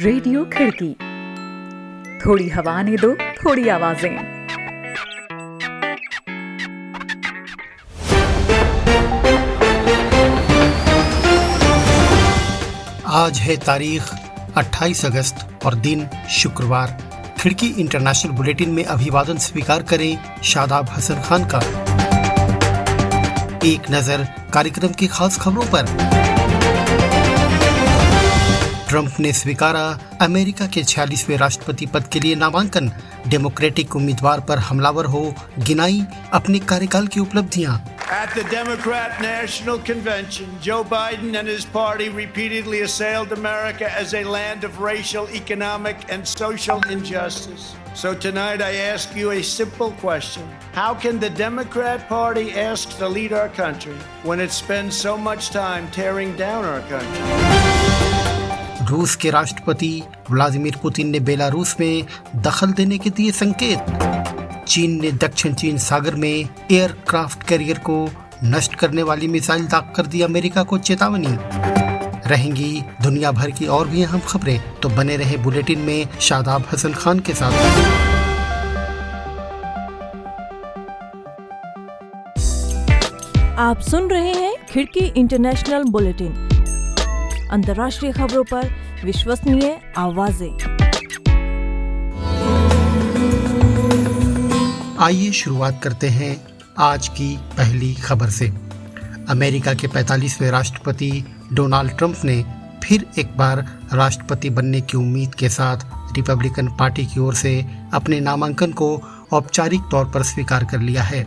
Radio खिड़की थोड़ी हवा ने दो, थोड़ी आवाज़ें। आज है तारीख 28 अगस्त और दिन शुक्रवार। खिड़की इंटरनेशनल बुलेटिन में अभिवादन स्वीकार करें शादाब हसन खान का। एक नज़र कार्यक्रम की खास खबरों पर। ट्रंप ने स्वीकारा अमेरिका के छियालीसवें राष्ट्रपति पद के लिए नामांकन डेमोक्रेटिक उम्मीदवार पर हमलावर हो गिनाई अपने कार्यकाल की उपलब्धियाँ At the Democrat National Convention, Joe Biden and his party repeatedly assailed America as a land of racial, economic, and social injustice. So tonight I ask you a simple question. How can the Democrat Party ask to lead our country when it spends so much time tearing down our country? रूस के राष्ट्रपति Vladimir Putin ने Belarus में दखल देने के दिए संकेत। चीन ने दक्षिण चीन सागर में एयरक्राफ्ट कैरियर को नष्ट करने वाली मिसाइल दाग कर दी अमेरिका को चेतावनी। रहेंगी दुनिया भर की और भी अहम खबरें तो बने रहे बुलेटिन में शादाब हसन खान के साथ। आप सुन रहे हैं खिड़की इंटरनेशनल बुलेटिन। अंतर्राष्ट्रीय खबरों पर विश्वसनीय आवाज़ें। आइए शुरुआत करते हैं आज की पहली खबर से। अमेरिका के 45वें राष्ट्रपति डोनाल्ड ट्रंप ने फिर एक बार राष्ट्रपति बनने की उम्मीद के साथ रिपब्लिकन पार्टी की ओर से अपने नामांकन को औपचारिक तौर पर स्वीकार कर लिया है।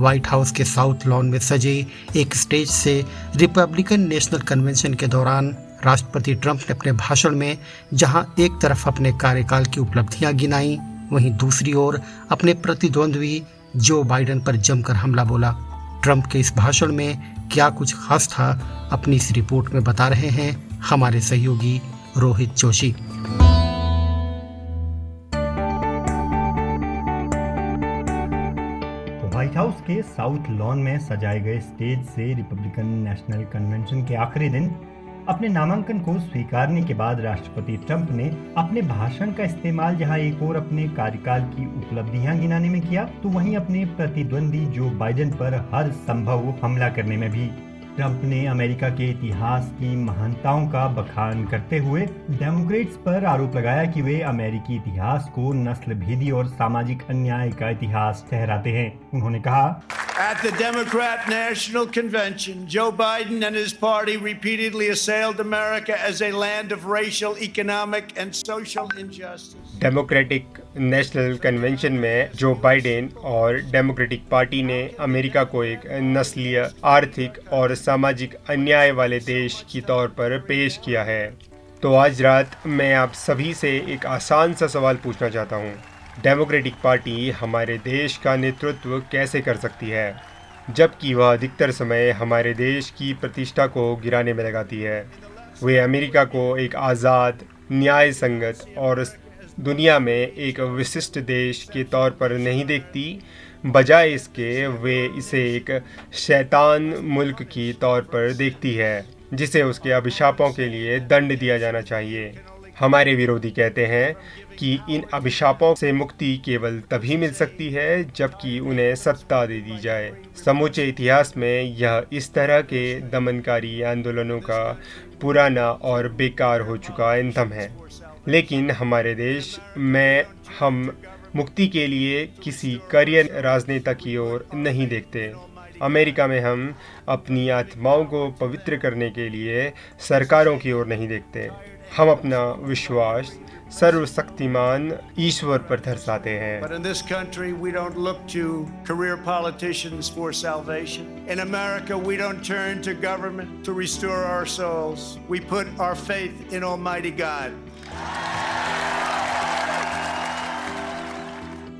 व्हाइट हाउस के साउथ लॉन में सजे एक स्टेज से रिपब्लिकन नेशनल कन्वेंशन के दौरान राष्ट्रपति ट्रंप ने अपने भाषण में जहाँ एक तरफ़ अपने कार्यकाल की उपलब्धियाँ गिनाई, वहीं दूसरी ओर अपने प्रतिद्वंद्वी जो बाइडेन पर जमकर हमला बोला। ट्रंप के इस भाषण में क्या कुछ खास था, अपनी इस रिपोर्ट में बता रहे हैं हमारे सहयोगी रोहित जोशी। व्हाइट हाउस के साउथ लॉन में सजाए गए स्टेज से रिपब्लिकन नेशनल कन्वेंशन के आखिरी दिन अपने नामांकन को स्वीकारने के बाद राष्ट्रपति ट्रंप ने अपने भाषण का इस्तेमाल, जहाँ एक और अपने कार्यकाल की उपलब्धियाँ गिनाने में किया तो वहीं अपने प्रतिद्वंदी जो बाइडेन पर हर संभव हमला करने में भी। ट्रंप ने अमेरिका के इतिहास की महानताओं का बखान करते हुए डेमोक्रेट्स पर आरोप लगाया कि वे अमेरिकी इतिहास को नस्ल भेदी और सामाजिक अन्याय का इतिहास ठहराते हैं। उन्होंने कहा At the Democrat National Convention, Joe Biden and his party repeatedly assailed America as a land of racial, economic, and social injustice. Democratic National Convention में जो बाइडेन और डेमोक्रेटिक पार्टी ने अमेरिका को एक नस्लीय आर्थिक और सामाजिक अन्याय वाले देश की तौर पर पेश किया है तो आज रात मैं आप सभी से एक आसान सा सवाल पूछना चाहता हूँ डेमोक्रेटिक पार्टी हमारे देश का नेतृत्व कैसे कर सकती है? जबकि वह अधिकतर समय हमारे देश की प्रतिष्ठा को गिराने में लगाती है। वे अमेरिका को एक आज़ाद न्याय संगत और दुनिया में एक विशिष्ट देश के तौर पर नहीं देखती, बजाय इसके वे इसे एक शैतान मुल्क की तौर पर देखती है, जिसे उसके अभिशापों के लिए दंड दिया जाना चाहिए। हमारे विरोधी कहते हैं कि इन अभिशापों से मुक्ति केवल तभी मिल सकती है जबकि उन्हें सत्ता दे दी जाए। समूचे इतिहास में यह इस तरह के दमनकारी आंदोलनों का पुराना और बेकार हो चुका एंथम है। लेकिन हमारे देश में हम मुक्ति के लिए किसी करियर राजनेता की ओर नहीं देखते। अमेरिका में हम अपनी आत्माओं को पवित्र करने के लिए सरकारों की ओर नहीं देखते। हम अपना विश्वास सर्वशक्तिमान ईश्वर पर दर्शाते हैं।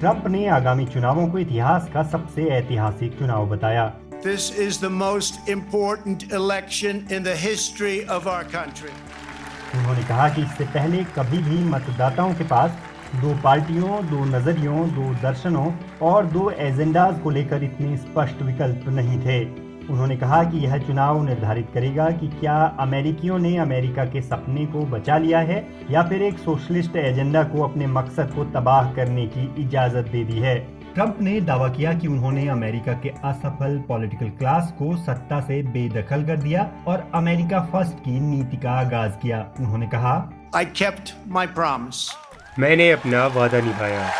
ट्रंप ने आगामी चुनावों को इतिहास का सबसे ऐतिहासिक चुनाव बताया। This is the most important election in the history of our country उन्होंने कहा कि इससे पहले कभी भी मतदाताओं के पास दो पार्टियों, दो नजरियों, दो दर्शनों और दो एजेंडाज को लेकर इतने स्पष्ट विकल्प नहीं थे। उन्होंने कहा कि यह चुनाव निर्धारित करेगा कि क्या अमेरिकियों ने अमेरिका के सपने को बचा लिया है या फिर एक सोशलिस्ट एजेंडा को अपने मकसद को तबाह करने की इजाज़त दे दी है। ट्रंप ने दावा किया कि उन्होंने अमेरिका के असफल पॉलिटिकल क्लास को सत्ता से बेदखल कर दिया और अमेरिका फ़र्स्ट की नीति का आगाज़ किया उन्होंने कहा I kept my promise. मैंने अपना वादा निभाया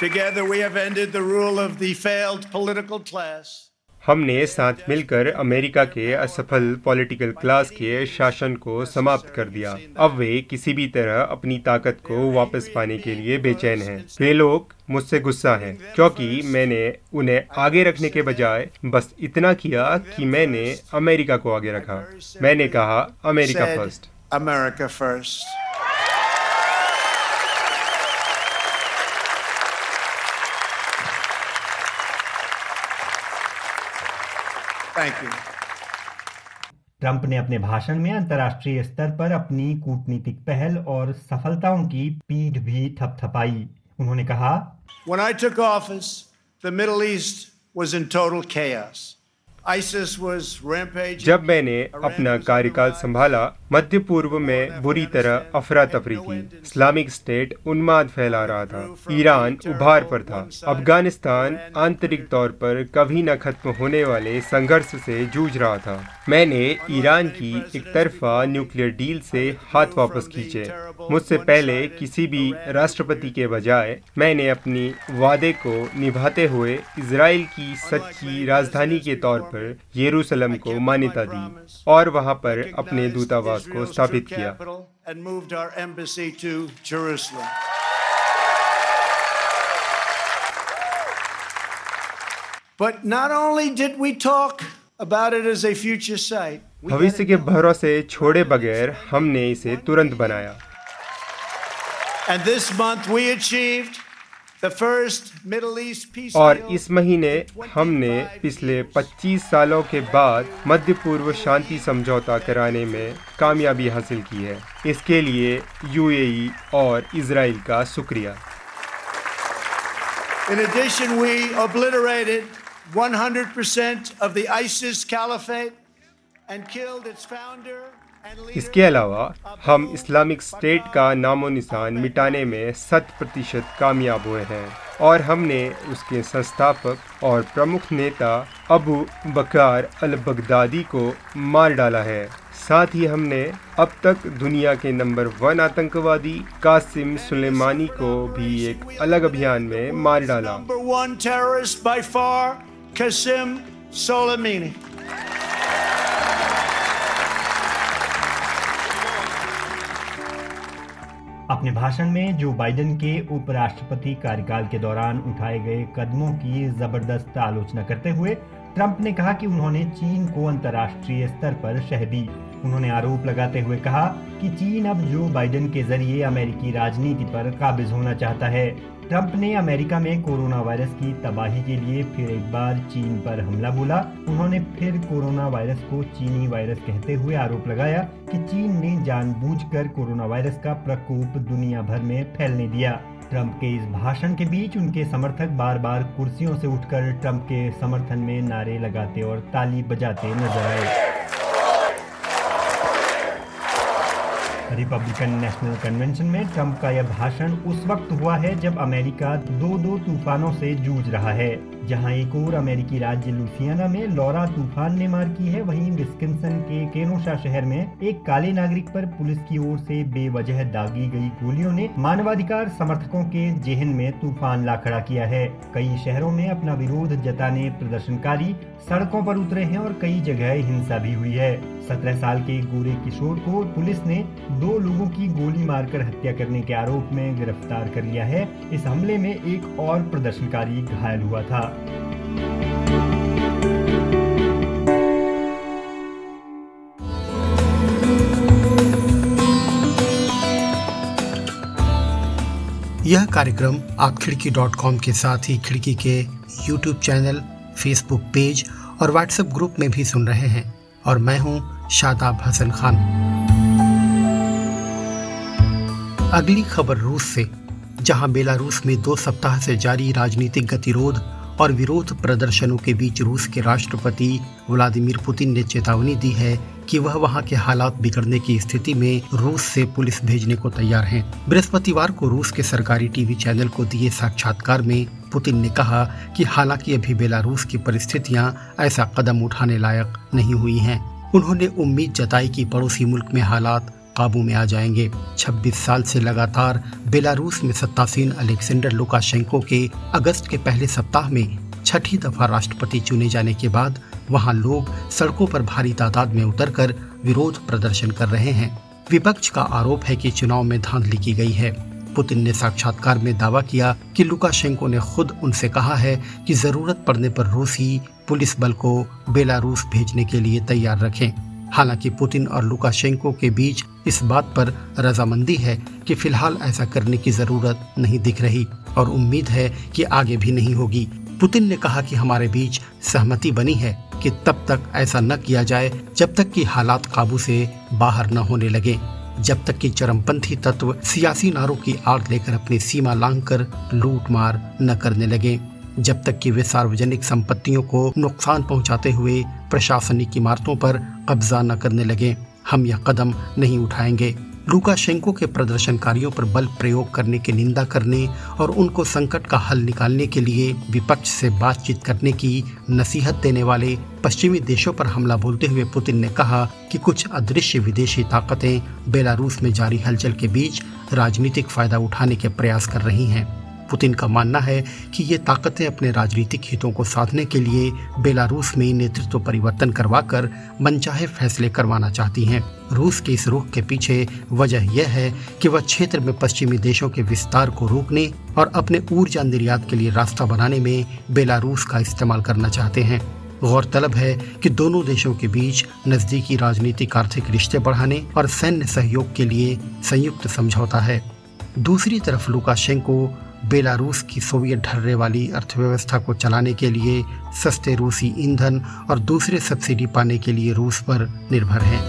Together, we have ended the rule of the failed political class. हमने साथ मिलकर अमेरिका के असफल पॉलिटिकल क्लास के शासन को समाप्त कर दिया। अब वे किसी भी तरह अपनी ताकत को वापस पाने के लिए बेचैन हैं। वे लोग मुझसे गुस्सा हैं क्योंकि मैंने उन्हें आगे रखने के बजाय बस इतना किया कि मैंने अमेरिका को आगे रखा। मैंने कहा America first America first. Thank you Trump ने अपने भाषण में अंतर्राष्ट्रीय स्तर पर अपनी कूटनीतिक पहल और सफलताओं की पीठ भी थपथपाई उन्होंने कहा When I took office, the Middle East was in total chaos. ISIS was rampaging. जब मैंने अपना कार्यकाल संभाला मध्य पूर्व में बुरी तरह अफरा तफरी थी इस्लामिक स्टेट उन्माद फैला रहा था। ईरान उभार पर था। अफ़गानिस्तान आंतरिक तौर पर कभी न खत्म होने वाले संघर्ष से जूझ रहा था। मैंने ईरान की एक तरफा न्यूक्लियर डील से हाथ वापस खींचे। मुझसे पहले किसी भी राष्ट्रपति के बजाय मैंने अपनी वादे को निभाते हुए इसराइल की सच्ची राजधानी के तौर पर यरूशलेम को मान्यता दी और वहाँ पर अपने दूतावास को Israel's स्थापित true किया capital and moved our embassy to Jerusalem. But not only did we talk about it as a future site, we got भविष्य it के done. भरोसे छोड़े बगैर हमने इसे तुरंत बनाया And this month we achieved और deal इस महीने हमने पिछले 25 सालों के बाद मध्य पूर्व शांति समझौता कराने में कामयाबी हासिल की है इसके लिए यूएई और इसराइल का शुक्रिया In addition, we obliterated 100% of the ISIS caliphate and killed its founder and leader. इसके अलावा, हम इस्लामिक स्टेट का नामो निशान मिटाने में शत प्रतिशत कामयाब हुए हैं और हमने उसके संस्थापक और प्रमुख नेता अबू बकार अल बगदादी को मार डाला है। साथ ही हमने अब तक दुनिया के नंबर वन आतंकवादी कासिम सुलेमानी को भी एक अलग अभियान में मार डाला। अपने भाषण में जो बाइडेन के उपराष्ट्रपति कार्यकाल के दौरान उठाए गए कदमों की ज़बरदस्त आलोचना करते हुए ट्रंप ने कहा कि उन्होंने चीन को अंतर्राष्ट्रीय स्तर पर शह दी। उन्होंने आरोप लगाते हुए कहा कि चीन अब जो बाइडेन के ज़रिए अमेरिकी राजनीति पर काबिज होना चाहता है। ट्रंप ने अमेरिका में कोरोना वायरस की तबाही के लिए फिर एक बार चीन पर हमला बोला। उन्होंने फिर कोरोना वायरस को चीनी वायरस कहते हुए आरोप लगाया कि चीन ने जानबूझकर कोरोना वायरस का प्रकोप दुनिया भर में फैलने दिया। ट्रंप के इस भाषण के बीच उनके समर्थक बार बार कुर्सियों से उठकर ट्रंप के समर्थन में नारे लगाते और ताली बजाते नज़र आए। रिपब्लिकन नेशनल कन्वेंशन में ट्रंप का यह भाषण उस वक्त हुआ है जब अमेरिका दो दो तूफानों से जूझ रहा है। जहाँ एक और अमेरिकी राज्य लुसियाना में लॉरा तूफ़ान ने मार की है, वहीं विस्किंसन के केनोशा शहर में एक काले नागरिक पर पुलिस की ओर से बेवजह दागी गई गोलियों ने मानवाधिकार समर्थकों के जेहन में तूफ़ान ला खड़ा किया है। कई शहरों में अपना विरोध जताने प्रदर्शनकारी सड़कों पर उतरे हैं और कई जगह हिंसा भी हुई है। सत्रह साल के गोरे किशोर को पुलिस ने दो लोगों की गोली मारकर हत्या करने के आरोप में गिरफ़्तार कर लिया है। इस हमले में एक और प्रदर्शनकारी घायल हुआ था। यह कार्यक्रम आप खिड़की डॉट कॉम के साथ ही खिड़की के यूट्यूब चैनल, फेसबुक पेज और व्हाट्सएप ग्रुप में भी सुन रहे हैं। और मैं हूँ शादाब हसन खान। अगली खबर रूस से, जहाँ बेलारूस में दो सप्ताह से जारी राजनीतिक गतिरोध और विरोध प्रदर्शनों के बीच रूस के राष्ट्रपति व्लादिमीर पुतिन ने चेतावनी दी है कि वह वहाँ के हालात बिगड़ने की स्थिति में रूस से पुलिस भेजने को तैयार हैं। बृहस्पतिवार को रूस के सरकारी टीवी चैनल को दिए साक्षात्कार में पुतिन ने कहा कि हालाँकि अभी बेलारूस की परिस्थितियाँ ऐसा कदम उठाने लायक नहीं हुई हैं। उन्होंने उम्मीद जताई कि पड़ोसी मुल्क में हालात काबू में आ जाएँगे। 26 साल से लगातार बेलारूस में सत्तासीन अलेक्जेंडर लुकाशेंको के अगस्त के पहले सप्ताह में छठी दफ़ा राष्ट्रपति चुने जाने के बाद वहाँ लोग सड़कों पर भारी तादाद में उतरकर विरोध प्रदर्शन कर रहे हैं। विपक्ष का आरोप है कि चुनाव में धांधली की गई है। पुतिन ने साक्षात्कार में दावा किया कि लुकाशेंको ने खुद उनसे कहा है कि ज़रूरत पड़ने पर रूसी पुलिस बल को बेलारूस भेजने के लिए तैयार रखें। हालाँकि पुतिन और लुकाशेंको के बीच इस बात पर रजामंदी है कि फ़िलहाल ऐसा करने की ज़रूरत नहीं दिख रही और उम्मीद है कि आगे भी नहीं होगी। पुतिन ने कहा कि हमारे बीच सहमति बनी है कि तब तक ऐसा न किया जाए जब तक कि हालात काबू से बाहर न होने लगे। जब तक कि चरमपंथी तत्व सियासी नारों की आड़ लेकर अपनी सीमा लांघकर लूट मार न करने लगे। जब तक कि वे सार्वजनिक संपत्तियों को नुकसान पहुंचाते हुए प्रशासनिक इमारतों पर कब्जा न करने लगे। हम यह कदम नहीं उठाएँगे। लुकाशेंको के प्रदर्शनकारियों पर बल प्रयोग करने की निंदा करने और उनको संकट का हल निकालने के लिए विपक्ष से बातचीत करने की नसीहत देने वाले पश्चिमी देशों पर हमला बोलते हुए पुतिन ने कहा कि कुछ अदृश्य विदेशी ताकतें बेलारूस में जारी हलचल के बीच राजनीतिक फ़ायदा उठाने के प्रयास कर रही हैं। पुतिन का मानना है कि ये ताकतें अपने राजनीतिक हितों को साधने के लिए बेलारूस में नेतृत्व परिवर्तन करवाकर मनचाहे फैसले करवाना चाहती हैं। रूस के इस रुख के पीछे वजह यह है कि वह क्षेत्र में पश्चिमी देशों के विस्तार को रोकने और अपने ऊर्जा निर्यात के लिए रास्ता बनाने में बेलारूस का इस्तेमाल करना चाहते हैं। गौरतलब है कि दोनों देशों के बीच नजदीकी राजनीतिक आर्थिक रिश्ते बढ़ाने और सैन्य सहयोग के लिए संयुक्त समझौता है। दूसरी तरफ़ लुकाशेंको बेलारूस की सोवियत ढर्रे वाली अर्थव्यवस्था को चलाने के लिए सस्ते रूसी ईंधन और दूसरे सब्सिडी पाने के लिए रूस पर निर्भर हैं।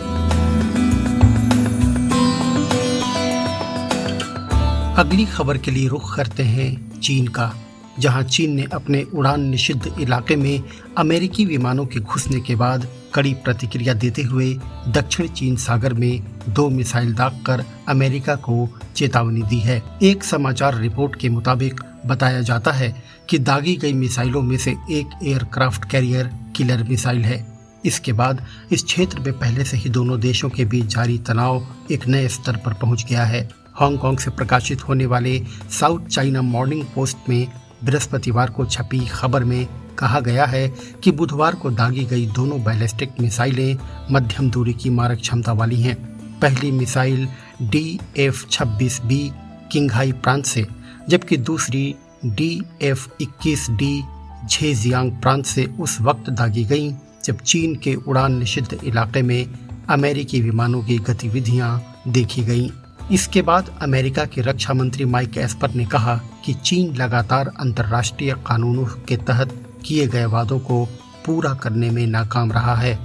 अगली खबर के लिए रुख करते हैं चीन का, जहाँ चीन ने अपने उड़ान निषिद्ध इलाके में अमेरिकी विमानों के घुसने के बाद कड़ी प्रतिक्रिया देते हुए दक्षिण चीन सागर में दो मिसाइल दागकर अमेरिका को चेतावनी दी है। एक समाचार रिपोर्ट के मुताबिक बताया जाता है कि दागी गई मिसाइलों में से एक एयरक्राफ्ट कैरियर किलर मिसाइल है। इसके बाद इस क्षेत्र में पहले से ही दोनों देशों के बीच जारी तनाव एक नए स्तर पर पहुँच गया है। हांगकांग से प्रकाशित होने वाले साउथ चाइना मॉर्निंग पोस्ट में बृहस्पतिवार को छपी खबर में कहा गया है कि बुधवार को दागी गई दोनों बैलिस्टिक मिसाइलें मध्यम दूरी की मारक क्षमता वाली हैं। पहली मिसाइल डी एफ़ छब्बीस बी किंगहाई प्रांत से, जबकि दूसरी डी एफ़ इक्कीस डी झेजियांग प्रांत से उस वक्त दागी गई, जब चीन के उड़ान निषिद्ध इलाके में अमेरिकी विमानों की गतिविधियाँ देखी गईं। इसके बाद अमेरिका के रक्षा मंत्री माइक एस्पर ने कहा कि चीन लगातार अंतर्राष्ट्रीय कानूनों के तहत किए गए वादों को पूरा करने में नाकाम रहा है।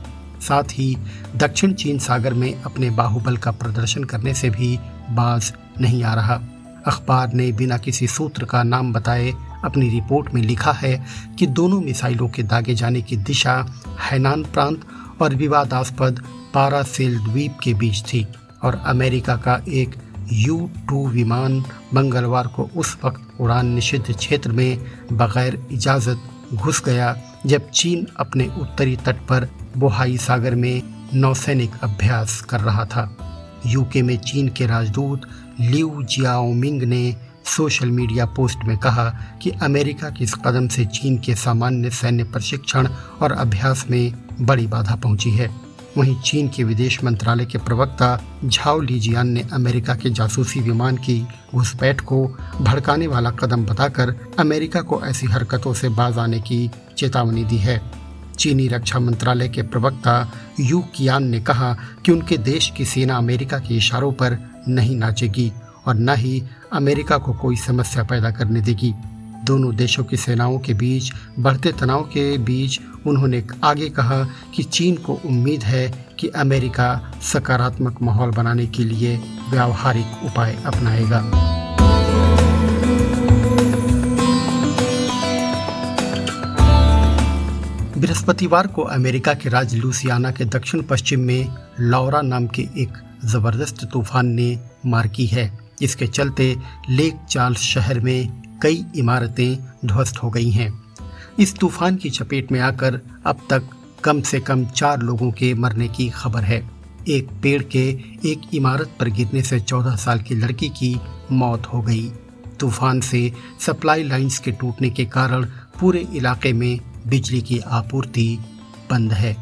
साथ ही दक्षिण चीन सागर में अपने बाहुबल का प्रदर्शन करने से भी बाज नहीं आ रहा। अखबार ने बिना किसी सूत्र का नाम बताए अपनी रिपोर्ट में लिखा है कि दोनों मिसाइलों के दागे जाने की दिशा हैनान प्रांत और विवादास्पद पारासेल द्वीप के बीच थी और अमेरिका का एक यू टू विमान मंगलवार को उस वक्त उड़ान निषिद्ध क्षेत्र में बगैर इजाज़त घुस गया जब चीन अपने उत्तरी तट पर बोहाई सागर में नौसैनिक अभ्यास कर रहा था। यूके में चीन के राजदूत लियू जियाओमिंग ने सोशल मीडिया पोस्ट में कहा कि अमेरिका के इस कदम से चीन के सामान्य सैन्य प्रशिक्षण और अभ्यास में बड़ी बाधा पहुँची है। वहीं चीन के विदेश मंत्रालय के प्रवक्ता झाओ लीजियान ने अमेरिका के जासूसी विमान की घुसपैठ को भड़काने वाला कदम बताकर अमेरिका को ऐसी हरकतों से बाज आने की चेतावनी दी है। चीनी रक्षा मंत्रालय के प्रवक्ता यू कियान ने कहा कि उनके देश की सेना अमेरिका के इशारों पर नहीं नाचेगी और न ही अमेरिका को कोई समस्या पैदा करने देगी। दोनों देशों की सेनाओं के बीच, बढ़ते तनाव के बीच उन्होंने आगे कहा कि चीन को उम्मीद है कि अमेरिका सकारात्मक माहौल बनाने के लिए व्यावहारिक उपाय अपनाएगा। बृहस्पतिवार को अमेरिका के राज्य लुसियाना के दक्षिण पश्चिम में लौरा नाम के एक ज़बरदस्त तूफ़ान ने मार की है। इसके चलते लेक चार्ल्स शहर में कई इमारतें ध्वस्त हो गई हैं। इस तूफ़ान की चपेट में आकर अब तक कम से कम चार लोगों के मरने की खबर है। एक पेड़ के एक इमारत पर गिरने से 14 साल की लड़की की मौत हो गई। तूफ़ान से सप्लाई लाइंस के टूटने के कारण पूरे इलाके में बिजली की आपूर्ति बंद है।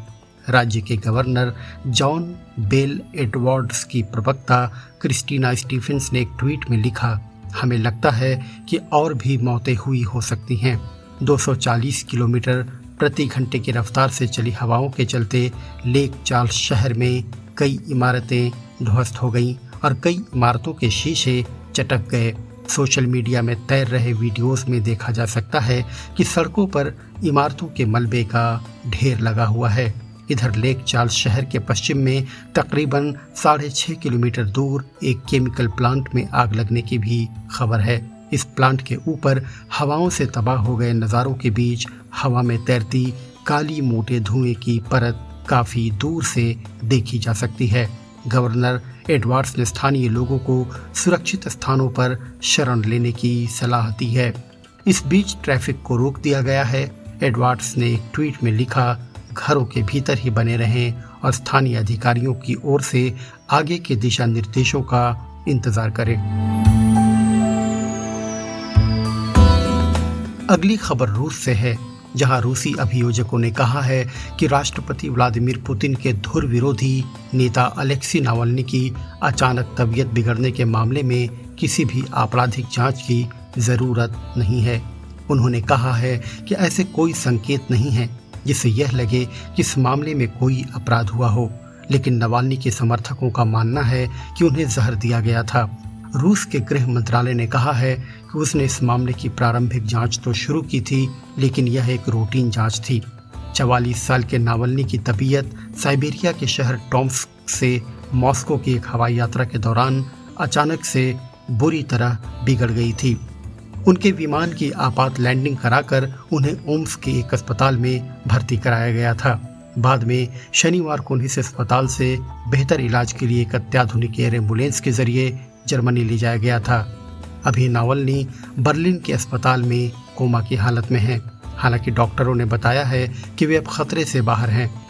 राज्य के गवर्नर जॉन बेल एडवर्ड्स की प्रवक्ता क्रिस्टीना स्टीफेंस ने एक ट्वीट में लिखा हमें लगता है कि और भी मौतें हुई हो सकती हैं। 240 किलोमीटर प्रति घंटे की रफ्तार से चली हवाओं के चलते लेक चार्ल्स शहर में कई इमारतें ध्वस्त हो गईं और कई इमारतों के शीशे चटक गए। सोशल मीडिया में तैर रहे वीडियोस में देखा जा सकता है कि सड़कों पर इमारतों के मलबे का ढेर लगा हुआ है। इधर लेक चार्ल्स शहर के पश्चिम में तकरीबन साढ़े छः किलोमीटर दूर एक केमिकल प्लांट में आग लगने की भी खबर है। इस प्लांट के ऊपर हवाओं से तबाह हो गए नज़ारों के बीच हवा में तैरती काली मोटे धुएँ की परत काफ़ी दूर से देखी जा सकती है। गवर्नर एडवर्ड्स ने स्थानीय लोगों को सुरक्षित स्थानों पर शरण लेने की सलाह दी है। इस बीच ट्रैफ़िक को रोक दिया गया है। एडवर्ड्स ने एक ट्वीट में लिखा घरों के भीतर ही बने रहें और स्थानीय अधिकारियों की ओर से आगे के दिशा निर्देशों का इंतज़ार करें। अगली खबर रूस से है, जहाँ रूसी अभियोजकों ने कहा है कि राष्ट्रपति व्लादिमीर पुतिन के धुर विरोधी नेता अलेक्सी नावल्नी की अचानक तबीयत बिगड़ने के मामले में किसी भी आपराधिक जाँच की ज़रूरत नहीं है। उन्होंने कहा है कि ऐसे कोई संकेत नहीं है जिससे यह लगे कि इस मामले में कोई अपराध हुआ हो। लेकिन नवाल्नी के समर्थकों का मानना है कि उन्हें जहर दिया गया था। रूस के गृह मंत्रालय ने कहा है कि उसने इस मामले की प्रारंभिक जाँच तो शुरू की थी, लेकिन यह एक रूटीन जाँच थी। चवालीस साल के नावलनी की तबीयत साइबेरिया के शहर टॉम्स्क से मॉस्को की एक हवाई यात्रा के दौरान अचानक से बुरी तरह बिगड़ गई थी। उनके विमान की आपात लैंडिंग कराकर उन्हें ओम्स के एक अस्पताल में भर्ती कराया गया था। बाद में शनिवार को उन्हें इस अस्पताल से बेहतर इलाज के लिए एक अत्याधुनिक एयर एंबुलेंस के ज़रिए जर्मनी ले जाया गया था। अभी नावलनी बर्लिन के अस्पताल में कोमा की हालत में है। हालाँकि डॉक्टरों ने बताया है कि वे अब खतरे से बाहर हैं।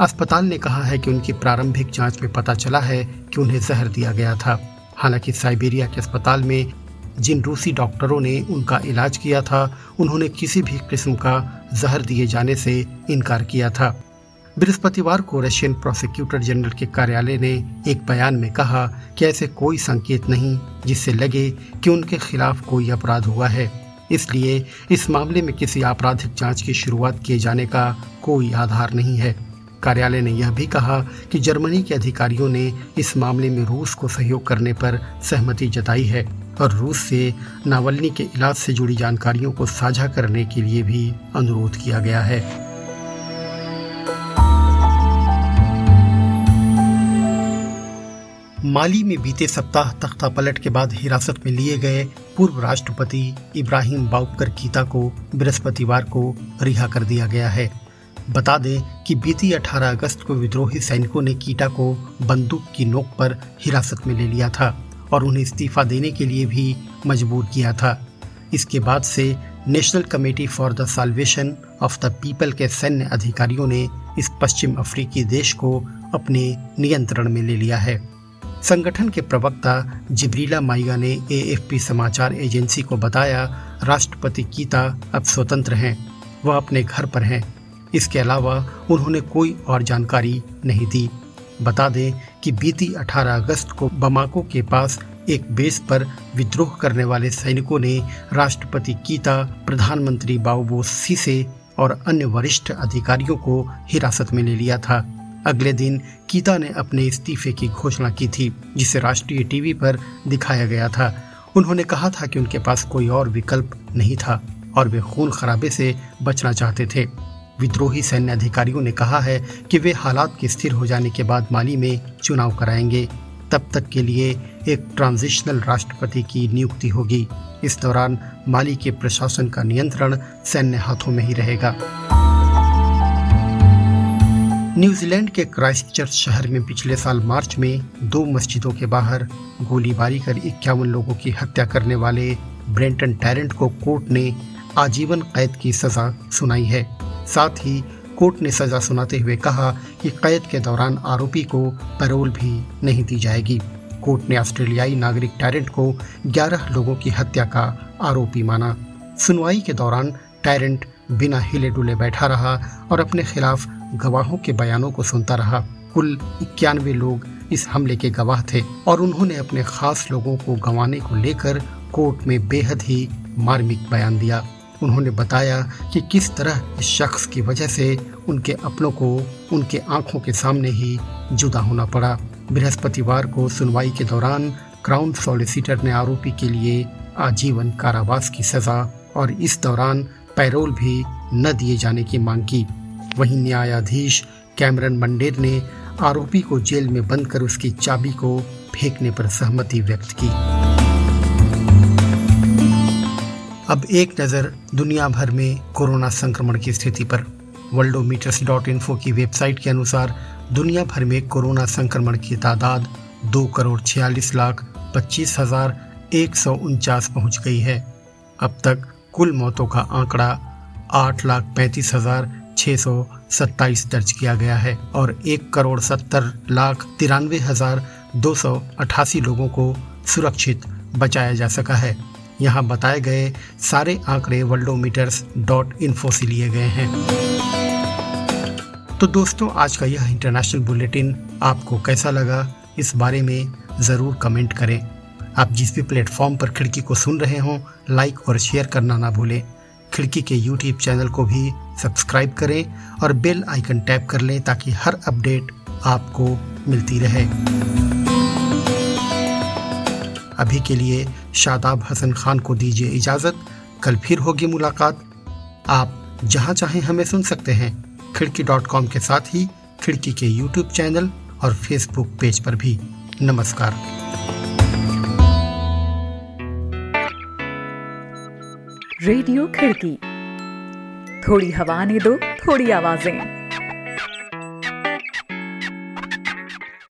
अस्पताल ने कहा है कि उनकी प्रारंभिक जाँच में पता चला है कि उन्हें जहर दिया गया था। हालाँकि साइबेरिया के अस्पताल में जिन रूसी डॉक्टरों ने उनका इलाज किया था, उन्होंने किसी भी किस्म का जहर दिए जाने से इनकार किया था। बृहस्पतिवार को रशियन प्रोसिक्यूटर जनरल के कार्यालय ने एक बयान में कहा कि ऐसे कोई संकेत नहीं, जिससे लगे कि उनके खिलाफ कोई अपराध हुआ है। इसलिए इस मामले में किसी आपराधिक जाँच की शुरुआत किए जाने का कोई आधार नहीं है। कार्यालय ने यह भी कहा कि जर्मनी के अधिकारियों ने इस मामले में रूस को सहयोग करने पर सहमति जताई है। और रूस से नावलनी के इलाज से जुड़ी जानकारियों को साझा करने के लिए भी अनुरोध किया गया है। माली में बीते सप्ताह तख्ता पलट के बाद हिरासत में लिए गए पूर्व राष्ट्रपति इब्राहिम बाउकर कीता को बृहस्पतिवार को रिहा कर दिया गया है। बता दें कि बीती 18 अगस्त को विद्रोही सैनिकों ने कीटा को बंदूक की नोक पर हिरासत में ले लिया था। और उन्हें इस्तीफा देने के लिए भी मजबूर किया था। इसके बाद से National Committee for the Salvation of the People के सैन्य अधिकारियों ने इस पश्चिम अफ्रीकी देश को अपने नियंत्रण में ले लिया है। संगठन के प्रवक्ता जिब्रीला माइगा ने एएफपी समाचार एजेंसी को बताया, राष्ट्रपति कीता अब स्वतंत्र हैं, वह अपने घर पर हैं। इसके अलावा उन्होंने कोई और जानकारी नहीं दी। बता दें कि बीती 18 अगस्त को बमाको के पास एक बेस पर विद्रोह करने वाले सैनिकों ने राष्ट्रपति कीता, प्रधानमंत्री बाबू सीसे और अन्य वरिष्ठ अधिकारियों को हिरासत में ले लिया था। अगले दिन कीता ने अपने इस्तीफे की घोषणा की थी, जिसे राष्ट्रीय टीवी पर दिखाया गया था। उन्होंने कहा था कि उनके पास कोई और विकल्प नहीं था और वे खून खराबे से बचना चाहते थे। विद्रोही सैन्य अधिकारियों ने कहा है कि वे हालात के स्थिर हो जाने के बाद माली में चुनाव कराएँगे। तब तक के लिए एक ट्रांजिशनल राष्ट्रपति की नियुक्ति होगी। इस दौरान माली के प्रशासन का नियंत्रण सैन्य हाथों में ही रहेगा। न्यूजीलैंड के क्राइस्टचर्च शहर में पिछले साल मार्च में दो मस्जिदों के बाहर गोलीबारी कर इक्यावन लोगों की हत्या करने वाले ब्रेंटन टैरेंट को कोर्ट ने आजीवन कैद की सजा सुनाई है। साथ ही कोर्ट ने सजा सुनाते हुए कहा कि कैद के दौरान आरोपी को पैरोल भी नहीं दी जाएगी। कोर्ट ने ऑस्ट्रेलियाई नागरिक टैरेंट को 11 लोगों की हत्या का आरोपी माना। सुनवाई के दौरान टैरेंट बिना हिले डुले बैठा रहा और अपने खिलाफ गवाहों के बयानों को सुनता रहा। कुल इक्यानवे लोग इस हमले के गवाह थे और उन्होंने अपने खास लोगों को गंवाने को लेकर कोर्ट में बेहद ही मार्मिक बयान दिया। उन्होंने बताया कि किस तरह इस शख्स की वजह से उनके अपनों को उनके आँखों के सामने ही जुदा होना पड़ा। बृहस्पतिवार को सुनवाई के दौरान क्राउन सॉलिसिटर ने आरोपी के लिए आजीवन कारावास की सजा और इस दौरान पैरोल भी न दिए जाने की मांग की। वहीं न्यायाधीश कैमरन मंडेर ने आरोपी को जेल में बंद कर उसकी चाबी को फेंकने पर सहमति व्यक्त की। अब एक नज़र दुनिया भर में कोरोना संक्रमण की स्थिति पर। वर्ल्डोमीटर्स डॉट इन्फो की वेबसाइट के अनुसार दुनिया भर में कोरोना संक्रमण की तादाद दो करोड़ छियालीस लाख पच्चीस हज़ार एक सौ उनचास पहुँच गई है। अब तक कुल मौतों का आंकड़ा आठ लाख पैंतीस हज़ार छः सौ सत्ताईस दर्ज किया गया है और एक करोड़ सत्तर लाख तिरानवे हज़ार दो सौ अठासी लोगों को सुरक्षित बचाया जा सका है। यहाँ बताए गए सारे आंकड़े वर्ल्डोमीटर्स डॉट इन्फो से लिए गए हैं। तो दोस्तों, आज का यह इंटरनेशनल बुलेटिन आपको कैसा लगा, इस बारे में ज़रूर कमेंट करें। आप जिस भी प्लेटफॉर्म पर खिड़की को सुन रहे हों, लाइक और शेयर करना ना भूलें। खिड़की के यूट्यूब चैनल को भी सब्सक्राइब करें और बेल आइकन टैप कर लें ताकि हर अपडेट आपको मिलती रहे। अभी के लिए शादाब हसन खान को दीजिए इजाज़त। कल फिर होगी मुलाकात। आप जहाँ चाहें हमें सुन सकते हैं, खिड़की डॉट कॉम के साथ ही खिड़की के यूट्यूब चैनल और फेसबुक पेज पर भी। नमस्कार। रेडियो खिड़की। थोड़ी हवा ने दो, थोड़ी आवाज़ें।